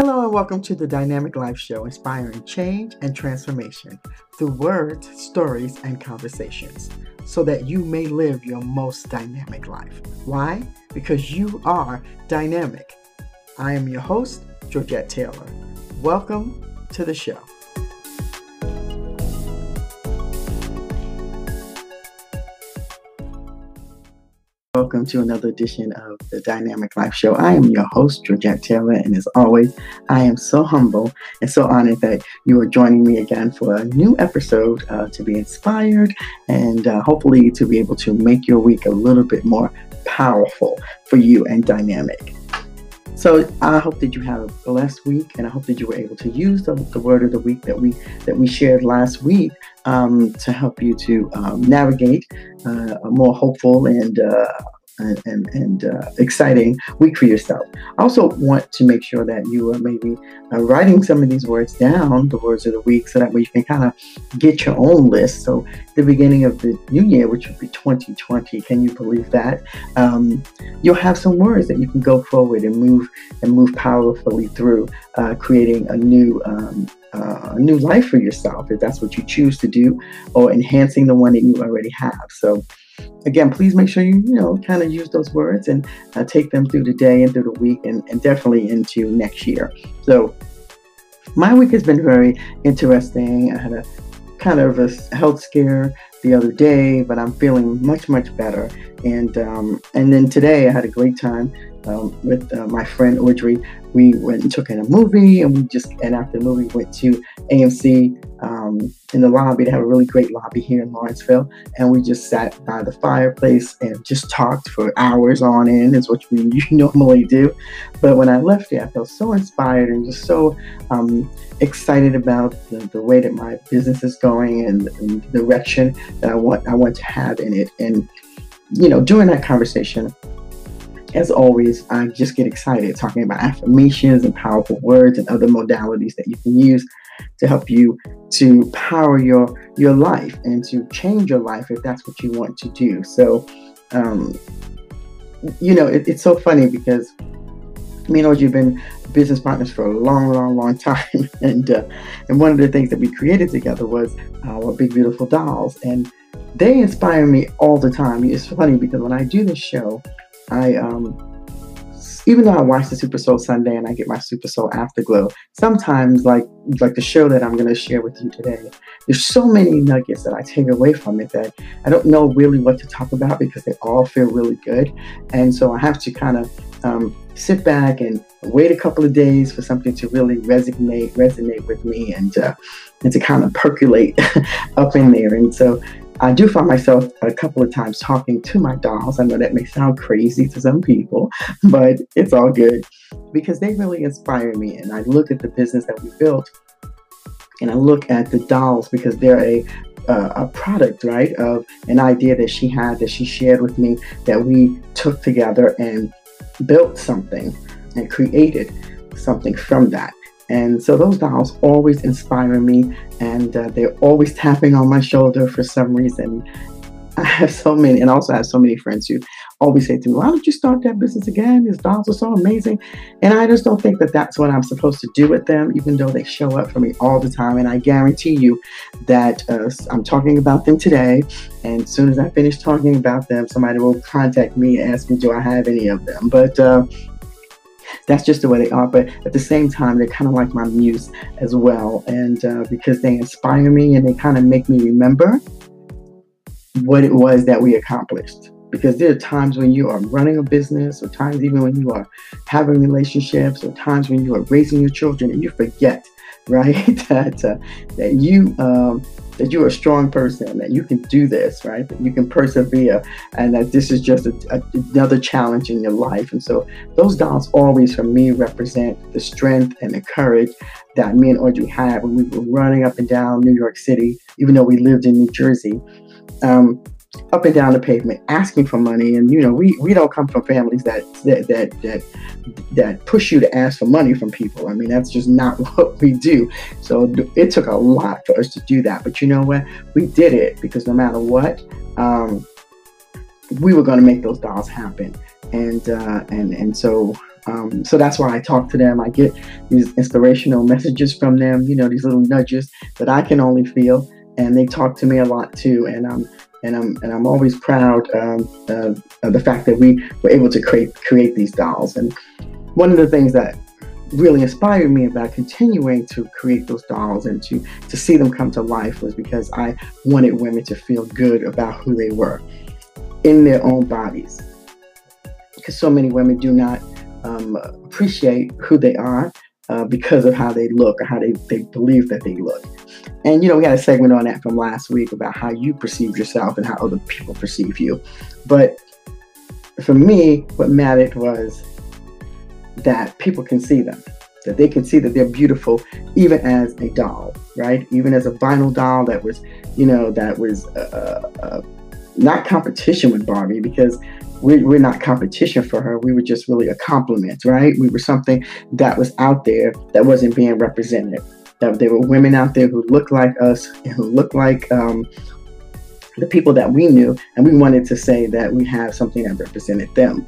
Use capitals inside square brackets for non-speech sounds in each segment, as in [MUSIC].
Hello and welcome to the Dynamic Life Show, inspiring change and transformation through words, stories, and conversations so that you may live your most dynamic life. Why? Because you are dynamic. I am your host, Georgette Taylor. Welcome to the show. Welcome to another edition of the Dynamic Life Show. I am your host, Georgette Taylor, and as always, I am so humble and so honored that you are joining me again for a new episode uh, to be inspired and uh, hopefully to be able to make your week a little bit more powerful for you and dynamic. So I hope that you have a blessed week, and I hope that you were able to use the, the word of the week that we that we shared last week um, to help you to um, navigate uh, a more hopeful and uh, and, and, and uh, exciting week for yourself. I also want to make sure that you are maybe uh, writing some of these words down, the words of the week, so that way you can kind of get your own list. So, the beginning of the new year, which would be 2020, can you believe that? Um, you'll have some words that you can go forward and move and move powerfully through, uh, creating a new um, uh, a new life for yourself if that's what you choose to do, or enhancing the one that you already have. So again, please make sure you, you know, kind of use those words and uh, take them through the day and through the week and, and definitely into next year. So, my week has been very interesting. I had a kind of a health scare the other day, but I'm feeling much, much better. And um, and then today I had a great time um, with uh, my friend Audrey. We went and took in a movie, and we just and after the movie went to AMC um, in the lobby. They have a really great lobby here in Lawrenceville, and we just sat by the fireplace and just talked for hours on end. Is what we [LAUGHS] normally do. But when I left there, I felt so inspired and just so um, excited about the, the, way that my business is going and, and the direction that I want I want to have in it. And you know, during that conversation, as always, I just get excited talking about affirmations and powerful words and other modalities that you can use to help you to power your your life and to change your life if that's what you want to do. So, um, you know, it, it's so funny because me and OG have been business partners for a long, long, long [LAUGHS] time, and uh, and one of the things that we created together was our Big Beautiful Dolls, and they inspire me all the time. It's funny because when I do this show, I um even though I watch the Super Soul Sunday and I get my Super Soul Afterglow, sometimes like like the show that I'm going to share with you today, there's so many nuggets that I take away from it that I don't know really what to talk about because they all feel really good, and so I have to kind of um, sit back and wait a couple of days for something to really resonate resonate with me and uh, and to kind of percolate [LAUGHS] up in there. And so I do find myself a couple of times talking to my dolls. I know that may sound crazy to some people, but it's all good because they really inspire me. And I look at the business that we built and I look at the dolls because they're a uh, a product, right, of an idea that she had that she shared with me that we took together and built something and created something from that. And so those dolls always inspire me, and uh, they're always tapping on my shoulder for some reason. I have so many, and also I have so many friends who always say to me, "Why don't you start that business again? These dolls are so amazing." And I just don't think that that's what I'm supposed to do with them, even though they show up for me all the time. And I guarantee you that uh, I'm talking about them today, and as soon as I finish talking about them, somebody will contact me and ask me, "Do I have any of them?" But uh, that's just the way they are. But at the same time, they're kind of like my muse as well. And uh, because they inspire me and they kind of make me remember what it was that we accomplished. Because there are times when you are running a business, or times even when you are having relationships, or times when you are raising your children and you forget, [LAUGHS] right, that uh, that you um, that you're a strong person, that you can do this, right? That you can persevere, and that this is just a, a, another challenge in your life. And so, those dolls always, for me, represent the strength and the courage that me and Audrey had when we were running up and down New York City, even though we lived in New Jersey. Um, up and down the pavement asking for money and you know we we don't come from families that that that that, that push you to ask for money from people i mean that's just not [LAUGHS] what we do so it took a lot for us to do that but you know what we did it because no matter what um, we were going to make those dolls happen and uh, and and so um, so that's why I talk to them. I get these inspirational messages from them. You know, these little nudges that I can only feel, and they talk to me a lot too. And I'm and I'm and I'm always proud um, uh, of the fact that we were able to create create these dolls. And one of the things that really inspired me about continuing to create those dolls and to to see them come to life was because I wanted women to feel good about who they were in their own bodies. Because so many women do not um, appreciate who they are uh, because of how they look or how they, they believe that they look. And, you know, we had a segment on that from last week about how you perceive yourself and how other people perceive you. But for me, what mattered was that people can see them, that they can see that they're beautiful even as a doll, right? Even as a vinyl doll that was, you know, that was uh, uh, not competition with Barbie because we, we're not competition for her. We were just really a compliment, right? We were something that was out there that wasn't being represented. That there were women out there who looked like us and who looked like um, the people that we knew, and we wanted to say that we have something that represented them.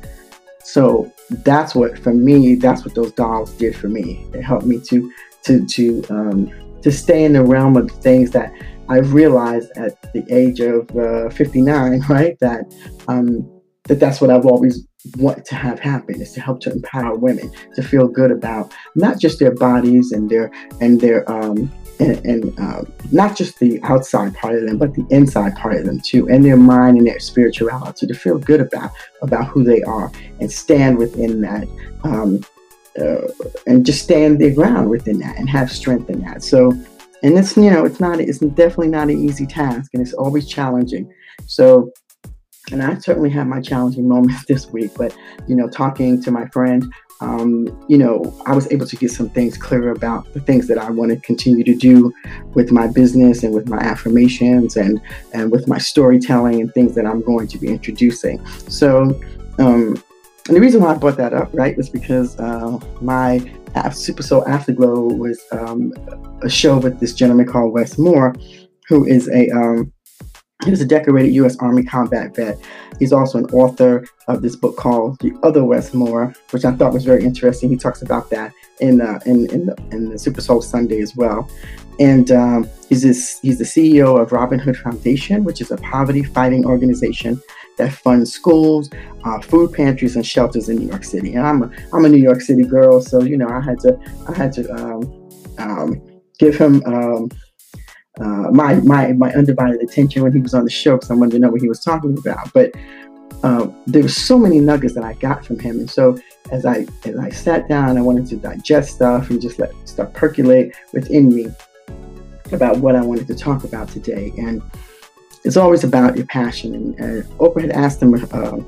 So that's what, for me, that's what those dolls did for me. They helped me to to to um, to stay in the realm of things that I've realized at the age of uh, 59, [LAUGHS] right? That um, that that's what I've always wanted to have happen is to help to empower women to feel good about not just their bodies and their and their um and, and uh, not just the outside part of them, but the inside part of them too, and their mind and their spirituality to feel good about about who they are and stand within that, um, uh, and just stand their ground within that and have strength in that. So, and it's you know it's not it's definitely not an easy task, and it's always challenging. So and I certainly had my challenging moments [LAUGHS] this week, but you know, talking to my friend, um, you know, I was able to get some things clear about the things that I want to continue to do with my business and with my affirmations and and with my storytelling and things that I'm going to be introducing. So, um, and the reason why I brought that up, right, was because uh, my Super Soul Afterglow was um, a show with this gentleman called Wes Moore, who is a um, he was a decorated U.S. Army combat vet. He's also an author of this book called The Other Wes Moore, which I thought was very interesting. He talks about that in uh, in in the, in the Super Soul Sunday as well. And um, he's this, he's the CEO of Robin Hood Foundation, which is a poverty fighting organization that funds schools, uh, food pantries, and shelters in New York City. And I'm a, I'm a New York City girl, so you know I had to I had to um, um, give him um, uh, my my my undivided attention when he was on the show because I wanted to know what he was talking about. But uh, there were so many nuggets that I got from him, and so as I as I sat down, I wanted to digest stuff and just let stuff percolate within me about what I wanted to talk about today. And it's always about your passion. And uh, Oprah had asked him uh,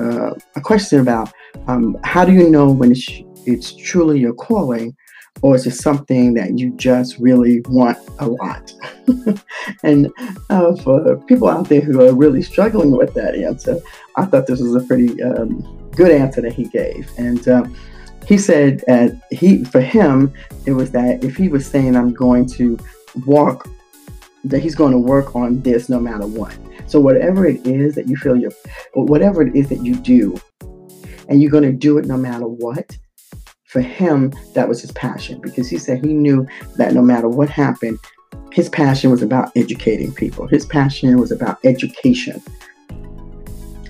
uh, a question about um, how do you know when it's, it's truly your calling or is it something that you just really want a lot? [LAUGHS] and uh, for people out there who are really struggling with that answer, I thought this was a pretty um, good answer that he gave. And uh, he said, uh, he for him, it was that if he was saying, "I'm going to walk," that he's going to work on this no matter what. So whatever it is that you feel you're, whatever it is that you do, and you're going to do it no matter what for him, that was his passion because he said he knew that no matter what happened, his passion was about educating people. His passion was about education.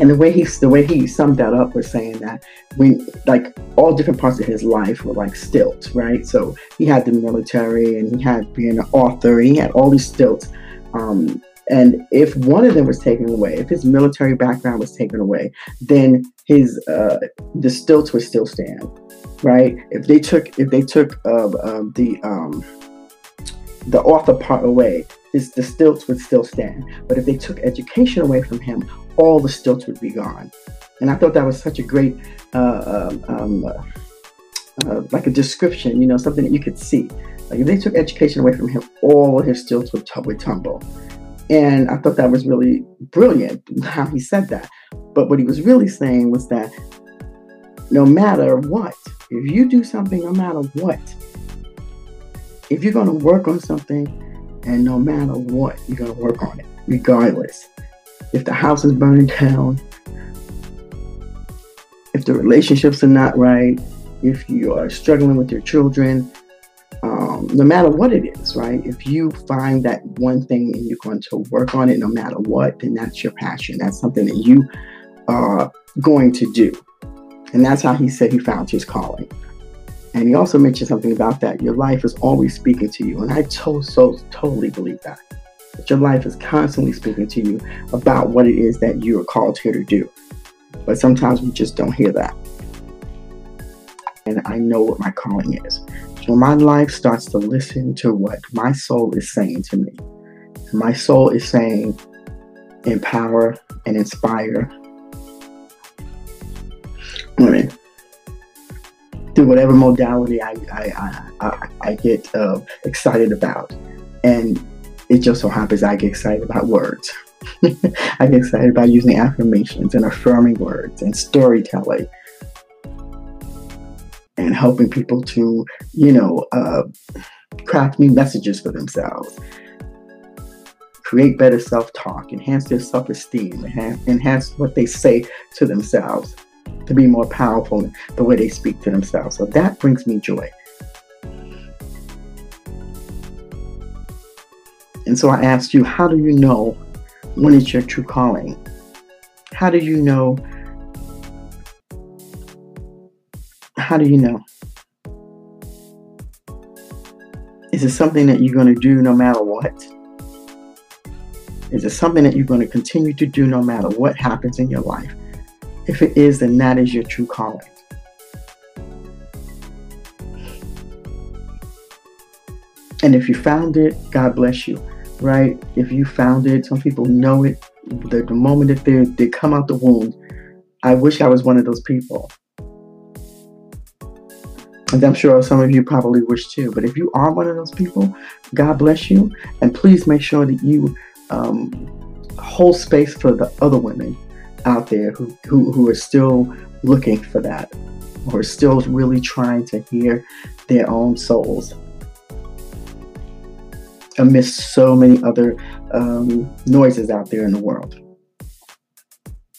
And the way he the way he summed that up was saying that when like all different parts of his life were like stilts, right? So he had the military and he had being an author, and he had all these stilts. Um, and if one of them was taken away, if his military background was taken away, then his uh, the stilts would still stand right? If they took if they took uh, uh, the um, the author part away, his, the stilts would still stand. But if they took education away from him, all the stilts would be gone. And I thought that was such a great, uh, um, um uh, uh, like a description, you know, something that you could see. Like if they took education away from him, all his stilts would, t- would tumble. And I thought that was really brilliant [LAUGHS] how he said that. But what he was really saying was that no matter what, if you do something, no matter what, if you're going to work on something, and no matter what, you're going to work on it, regardless. If the house is burning down, if the relationships are not right, if you are struggling with your children, um, no matter what it is, right? If you find that one thing and you're going to work on it no matter what, then that's your passion. That's something that you are going to do. And that's how he said he found his calling. And he also mentioned something about that. Your life is always speaking to you. And I to- so totally believe that. That your life is constantly speaking to you about what it is that you are called here to do. But sometimes we just don't hear that. And I know what my calling is. So my life starts to listen to what my soul is saying to me. My soul is saying, empower and inspire women through whatever modality I, I, I, I get uh, excited about. And it just so happens I get excited about words. [LAUGHS] I get excited about using affirmations and affirming words and storytelling and helping people to, you know, uh, craft new messages for themselves, create better self talk, enhance their self esteem, enhance what they say to themselves to be more powerful the way they speak to themselves. So that brings me joy. And so I asked you, how do you know when it's your true calling? How do you know? How do you know? Is it something that you're going to do no matter what? Is it something that you're going to continue to do no matter what happens in your life? If it is, then that is your true calling. And if you found it, God bless you, right? If you found it, some people know it. The, the moment that they they come out the womb, I wish I was one of those people. And I'm sure some of you probably wish too. But if you are one of those people, God bless you. And please make sure that you um, hold space for the other women out there who, who, who are still looking for that, or still really trying to hear their own souls amidst so many other um, noises out there in the world.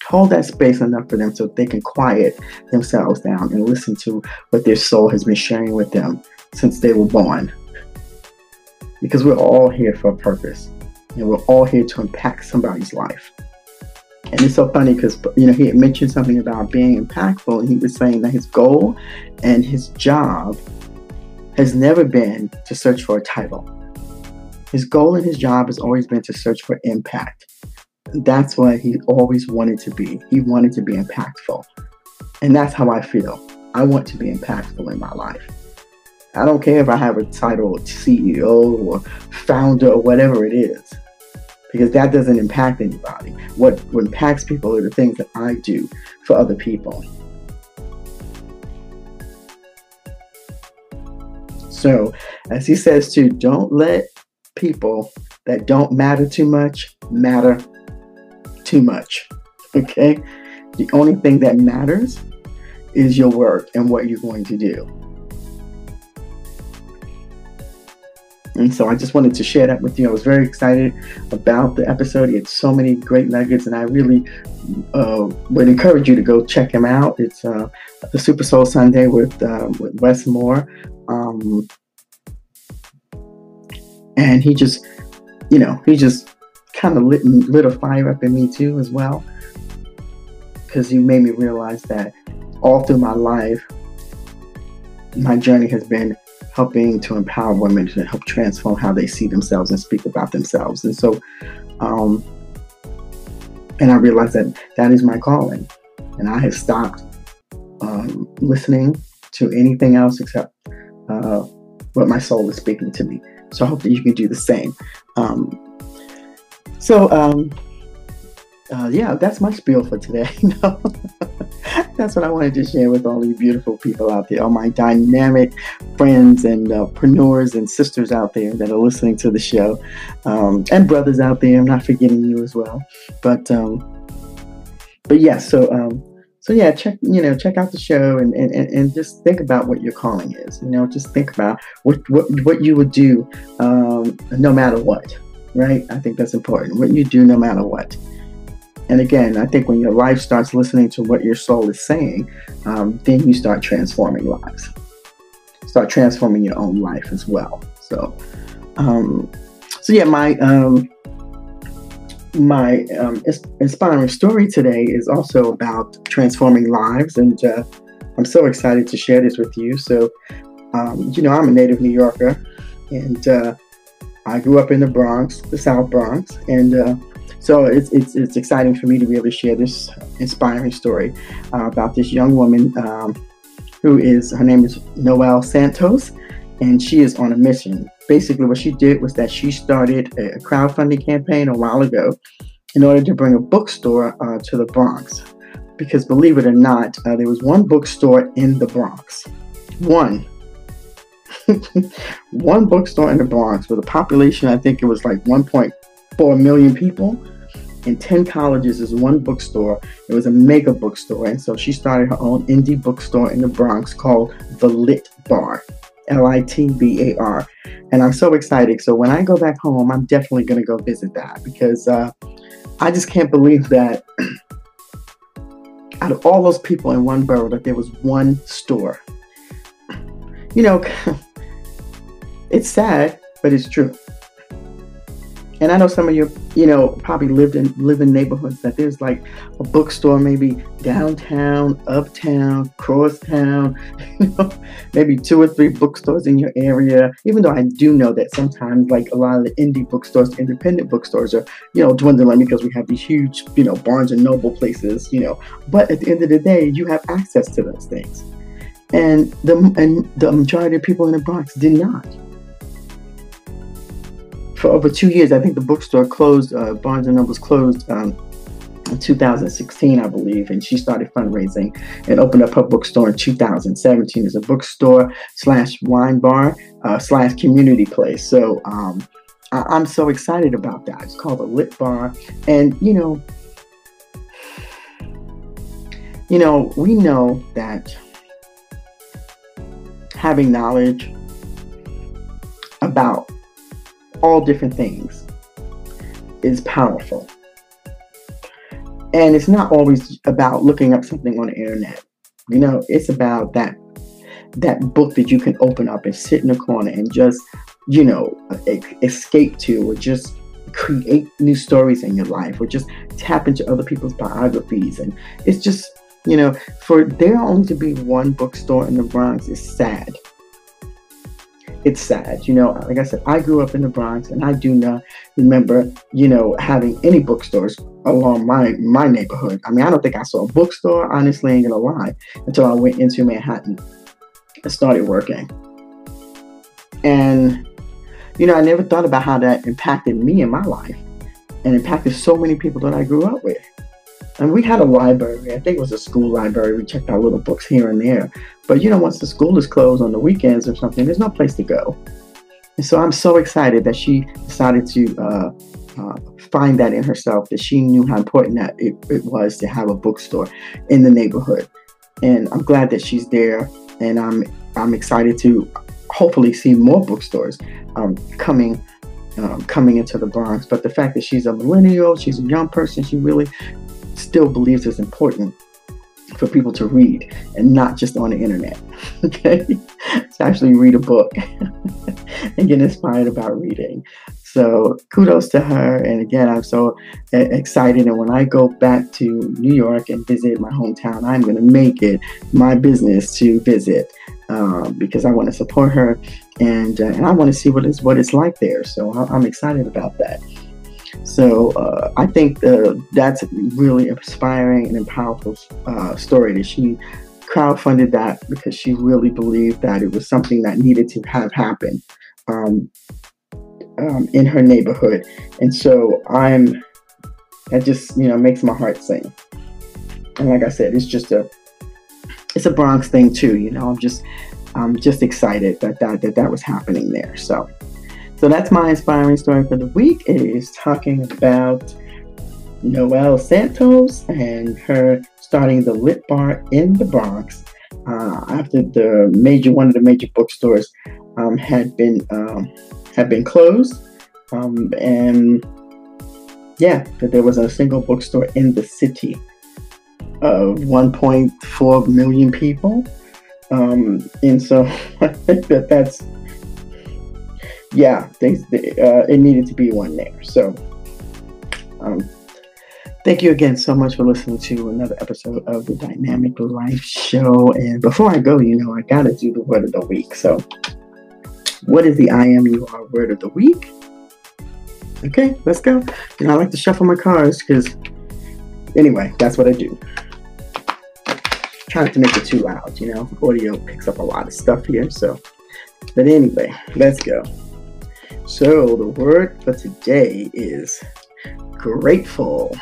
Hold that space enough for them so they can quiet themselves down and listen to what their soul has been sharing with them since they were born. Because we're all here for a purpose, and we're all here to impact somebody's life. And it's so funny because you know he had mentioned something about being impactful, and he was saying that his goal and his job has never been to search for a title. His goal and his job has always been to search for impact. That's what he always wanted to be. He wanted to be impactful. And that's how I feel. I want to be impactful in my life. I don't care if I have a title CEO or founder or whatever it is because that doesn't impact anybody. What, impacts people are the things that I do for other people. So, as he says to, don't let people that don't matter too much matter too much. Okay? The only thing that matters is your work and what you're going to do. And so I just wanted to share that with you. I was very excited about the episode. He had so many great nuggets, and I really uh, would encourage you to go check him out. It's uh, the Super Soul Sunday with uh, with Wes Moore, um, and he just, you know, he just kind of lit lit a fire up in me too as well, because he made me realize that all through my life, my journey has been helping to empower women to help transform how they see themselves and speak about themselves. And so, um, and I realized that that is my calling. And I have stopped um, listening to anything else except uh, what my soul is speaking to me. So I hope that you can do the same. Um, so, um, uh, yeah, that's my spiel for today. [LAUGHS] that's what I wanted to share with all you beautiful people out there, all my dynamic friends and uh, preneurs and sisters out there that are listening to the show, um, and brothers out there. I'm not forgetting you as well, but um, but yeah. So um, so yeah, check you know check out the show and, and, and just think about what your calling is. You know, just think about what what what you would do um, no matter what. Right? I think that's important. What you do no matter what and again, I think when your life starts listening to what your soul is saying, um, then you start transforming lives. Start transforming your own life as well. So, um, so yeah, my um, my um, inspiring story today is also about transforming lives, and uh, I'm so excited to share this with you. So, um, you know, I'm a native New Yorker, and uh, I grew up in the Bronx, the South Bronx, and uh, so it's, it's, it's exciting for me to be able to share this inspiring story uh, about this young woman um, who is, her name is Noelle Santos, and she is on a mission. Basically, what she did was that she started a crowdfunding campaign a while ago in order to bring a bookstore uh, to the Bronx. Because believe it or not, uh, there was one bookstore in the Bronx. One. [LAUGHS] one bookstore in the Bronx with a population, I think it was like 1.4 million people and 10 colleges is one bookstore. It was a mega bookstore. And so she started her own indie bookstore in the Bronx called The Lit Bar. L I T B A R. And I'm so excited. So when I go back home, I'm definitely going to go visit that because uh, I just can't believe that out of all those people in one borough, that there was one store. You know, [LAUGHS] it's sad, but it's true. And I know some of you, you know, probably lived in live in neighborhoods that there's like a bookstore maybe downtown, uptown, crosstown, [LAUGHS] you know, maybe two or three bookstores in your area. Even though I do know that sometimes like a lot of the indie bookstores, independent bookstores are, you know, dwindling because we have these huge, you know, Barnes and Noble places, you know. But at the end of the day, you have access to those things. And the and the majority of people in the Bronx did not for over two years. I think the bookstore closed, uh, Barnes and Noble closed um, in 2016, I believe, and she started fundraising and opened up her bookstore in 2017 as a bookstore slash wine bar uh, slash community place. So um, I- am so excited about that. It's called a Lit Bar, and you know, you know, we know that having knowledge about all different things is powerful. And it's not always about looking up something on the internet. You know, it's about that that book that you can open up and sit in a corner and just, you know, escape to or just create new stories in your life or just tap into other people's biographies and it's just you know for there only to be one bookstore in the bronx is sad it's sad. You know, like I said, I grew up in the Bronx and I do not remember, you know, having any bookstores along my my neighborhood. I mean, I don't think I saw a bookstore, honestly, ain't gonna lie, until I went into Manhattan and started working. And, you know, I never thought about how that impacted me in my life and impacted so many people that I grew up with. And we had a library. I think it was a school library. We checked out little books here and there. But you know, once the school is closed on the weekends or something, there's no place to go. And so I'm so excited that she decided to uh, uh, find that in herself, that she knew how important that it, it was to have a bookstore in the neighborhood. And I'm glad that she's there. And I'm I'm excited to hopefully see more bookstores um, coming um, coming into the Bronx. But the fact that she's a millennial, she's a young person, she really still believes it's important for people to read and not just on the internet. [LAUGHS] Okay, to actually read a book [LAUGHS] and get inspired about reading. So kudos to her. And again, I'm so excited. And when I go back to New York and visit my hometown, I'm going to make it my business to visit uh, because I want to support her and uh, and I want to see what it's what it's like there. So I'm excited about that. So uh, I think uh, that's really inspiring and powerful uh, story that she crowdfunded that because she really believed that it was something that needed to have happened um, um, in her neighborhood. And so I'm, that just, you know, makes my heart sing. And like I said, it's just a, it's a Bronx thing too, you know, I'm just, I'm just excited that that, that, that was happening there. So, so that's my inspiring story for the week. It is talking about Noelle Santos and her starting the Lit Bar in the Bronx uh, after the major one of the major bookstores um, had been um, had been closed, um, and yeah, that there was a single bookstore in the city of 1.4 million people. Um, and so [LAUGHS] I think that that's, yeah, they, uh, it needed to be one there. So, um, thank you again so much for listening to another episode of the Dynamic Life Show. And before I go, you know, I got to do the word of the week. So, what is the I am you are word of the week? Okay, let's go. Know, I like to shuffle my cards because, anyway, that's what I do. Try not to make it too loud, you know. Audio picks up a lot of stuff here, so. But anyway, let's go. So, the word for today is grateful.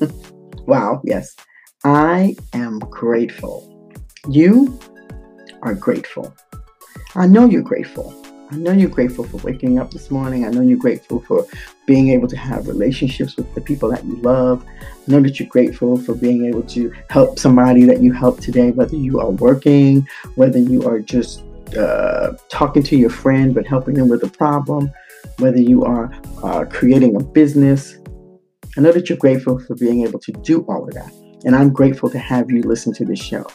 [LAUGHS] wow, yes. I am grateful. You are grateful. I know you're grateful. I know you're grateful for waking up this morning. I know you're grateful for being able to have relationships with the people that you love. I know that you're grateful for being able to help somebody that you helped today, whether you are working, whether you are just uh, talking to your friend but helping them with a problem, whether you are uh, creating a business. I know that you're grateful for being able to do all of that. And I'm grateful to have you listen to this show.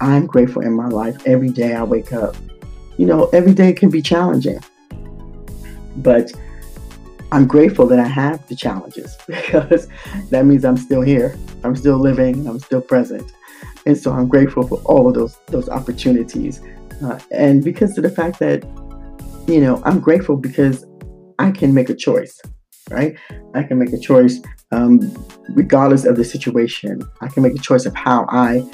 I'm grateful in my life every day I wake up you know, every day can be challenging. But I'm grateful that I have the challenges [LAUGHS] because that means I'm still here. I'm still living. I'm still present. And so I'm grateful for all of those those opportunities. Uh, and because of the fact that, you know, I'm grateful because I can make a choice, right? I can make a choice um, regardless of the situation. I can make a choice of how I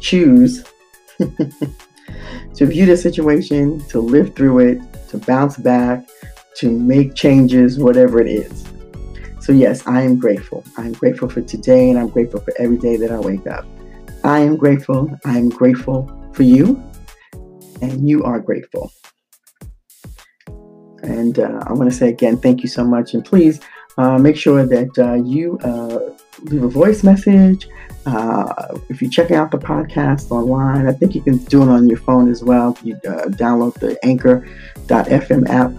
choose [LAUGHS] to view the situation, to live through it, to bounce back, to make changes, whatever it is. So, yes, I am grateful. I'm grateful for today and I'm grateful for every day that I wake up. I am grateful. I am grateful for you, and you are grateful. And uh, I want to say again, thank you so much. And please uh, make sure that uh, you uh, leave a voice message. Uh, if you're checking out the podcast online, I think you can do it on your phone as well. You uh, download the Anchor.fm app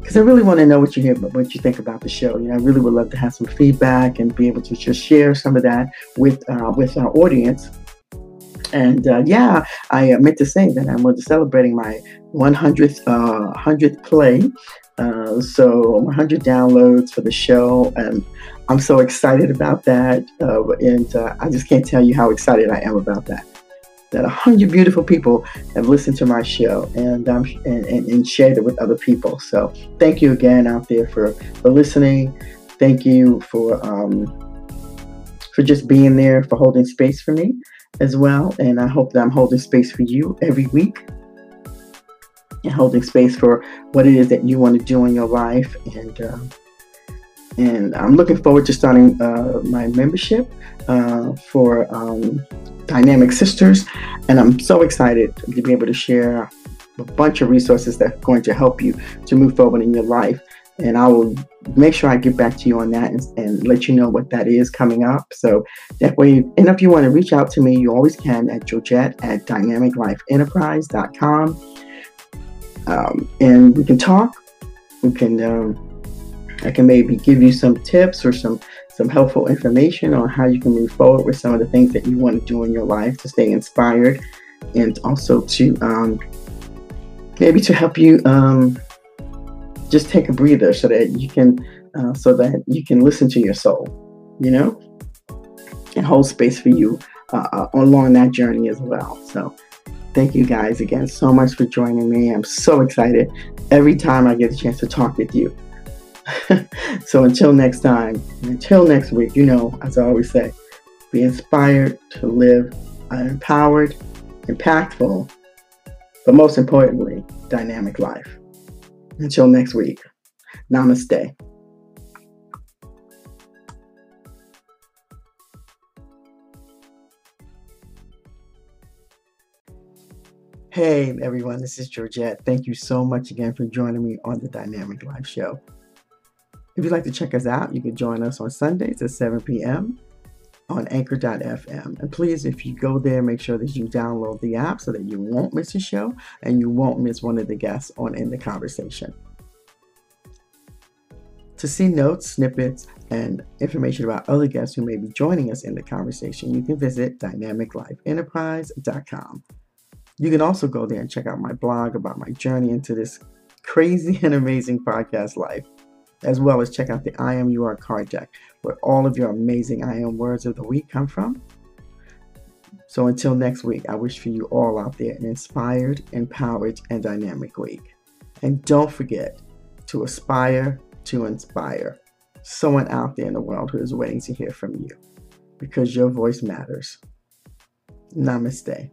because I really want to know what you hear, what you think about the show. You know, I really would love to have some feedback and be able to just share some of that with with our audience. And uh, yeah, I meant to say that I'm celebrating my 100th uh, 100th play. Uh, so 100 downloads for the show, and I'm so excited about that. Uh, and uh, I just can't tell you how excited I am about that. That 100 beautiful people have listened to my show and, um, and, and, and shared it with other people. So thank you again out there for, for listening. Thank you for um, for just being there, for holding space for me as well. And I hope that I'm holding space for you every week and holding space for what it is that you want to do in your life. And uh, and I'm looking forward to starting uh, my membership uh, for um, Dynamic Sisters, and I'm so excited to be able to share a bunch of resources that are going to help you to move forward in your life. And I will make sure I get back to you on that and, and let you know what that is coming up. So that way, and if you want to reach out to me, you always can at Georgette at dynamiclifeenterprise.com. Um, and we can talk. We can um, I can maybe give you some tips or some some helpful information on how you can move forward with some of the things that you want to do in your life to stay inspired and also to um, maybe to help you um, just take a breather so that you can uh, so that you can listen to your soul you know? And hold space for you uh, uh, along that journey as well. So thank you guys again so much for joining me. I'm so excited every time i get a chance to talk with you. [LAUGHS] So until next time, until next week, you know, as I always say, be inspired to live an empowered, impactful, but most importantly, dynamic life. Until next week, namaste. Hey everyone, this is Georgette. Thank you so much again for joining me on the Dynamic Life Show. If you'd like to check us out, you can join us on Sundays at 7 p.m. on anchor.fm. And please, if you go there, make sure that you download the app so that you won't miss a show and you won't miss one of the guests on In the Conversation. To see notes, snippets, and information about other guests who may be joining us in the conversation, you can visit dynamiclifeenterprise.com. You can also go there and check out my blog about my journey into this crazy [LAUGHS] and amazing podcast life, as well as check out the I Am You Are card deck, where all of your amazing I Am words of the week come from. So until next week, I wish for you all out there an inspired, empowered, and dynamic week. And don't forget to aspire to inspire someone out there in the world who is waiting to hear from you because your voice matters. Namaste.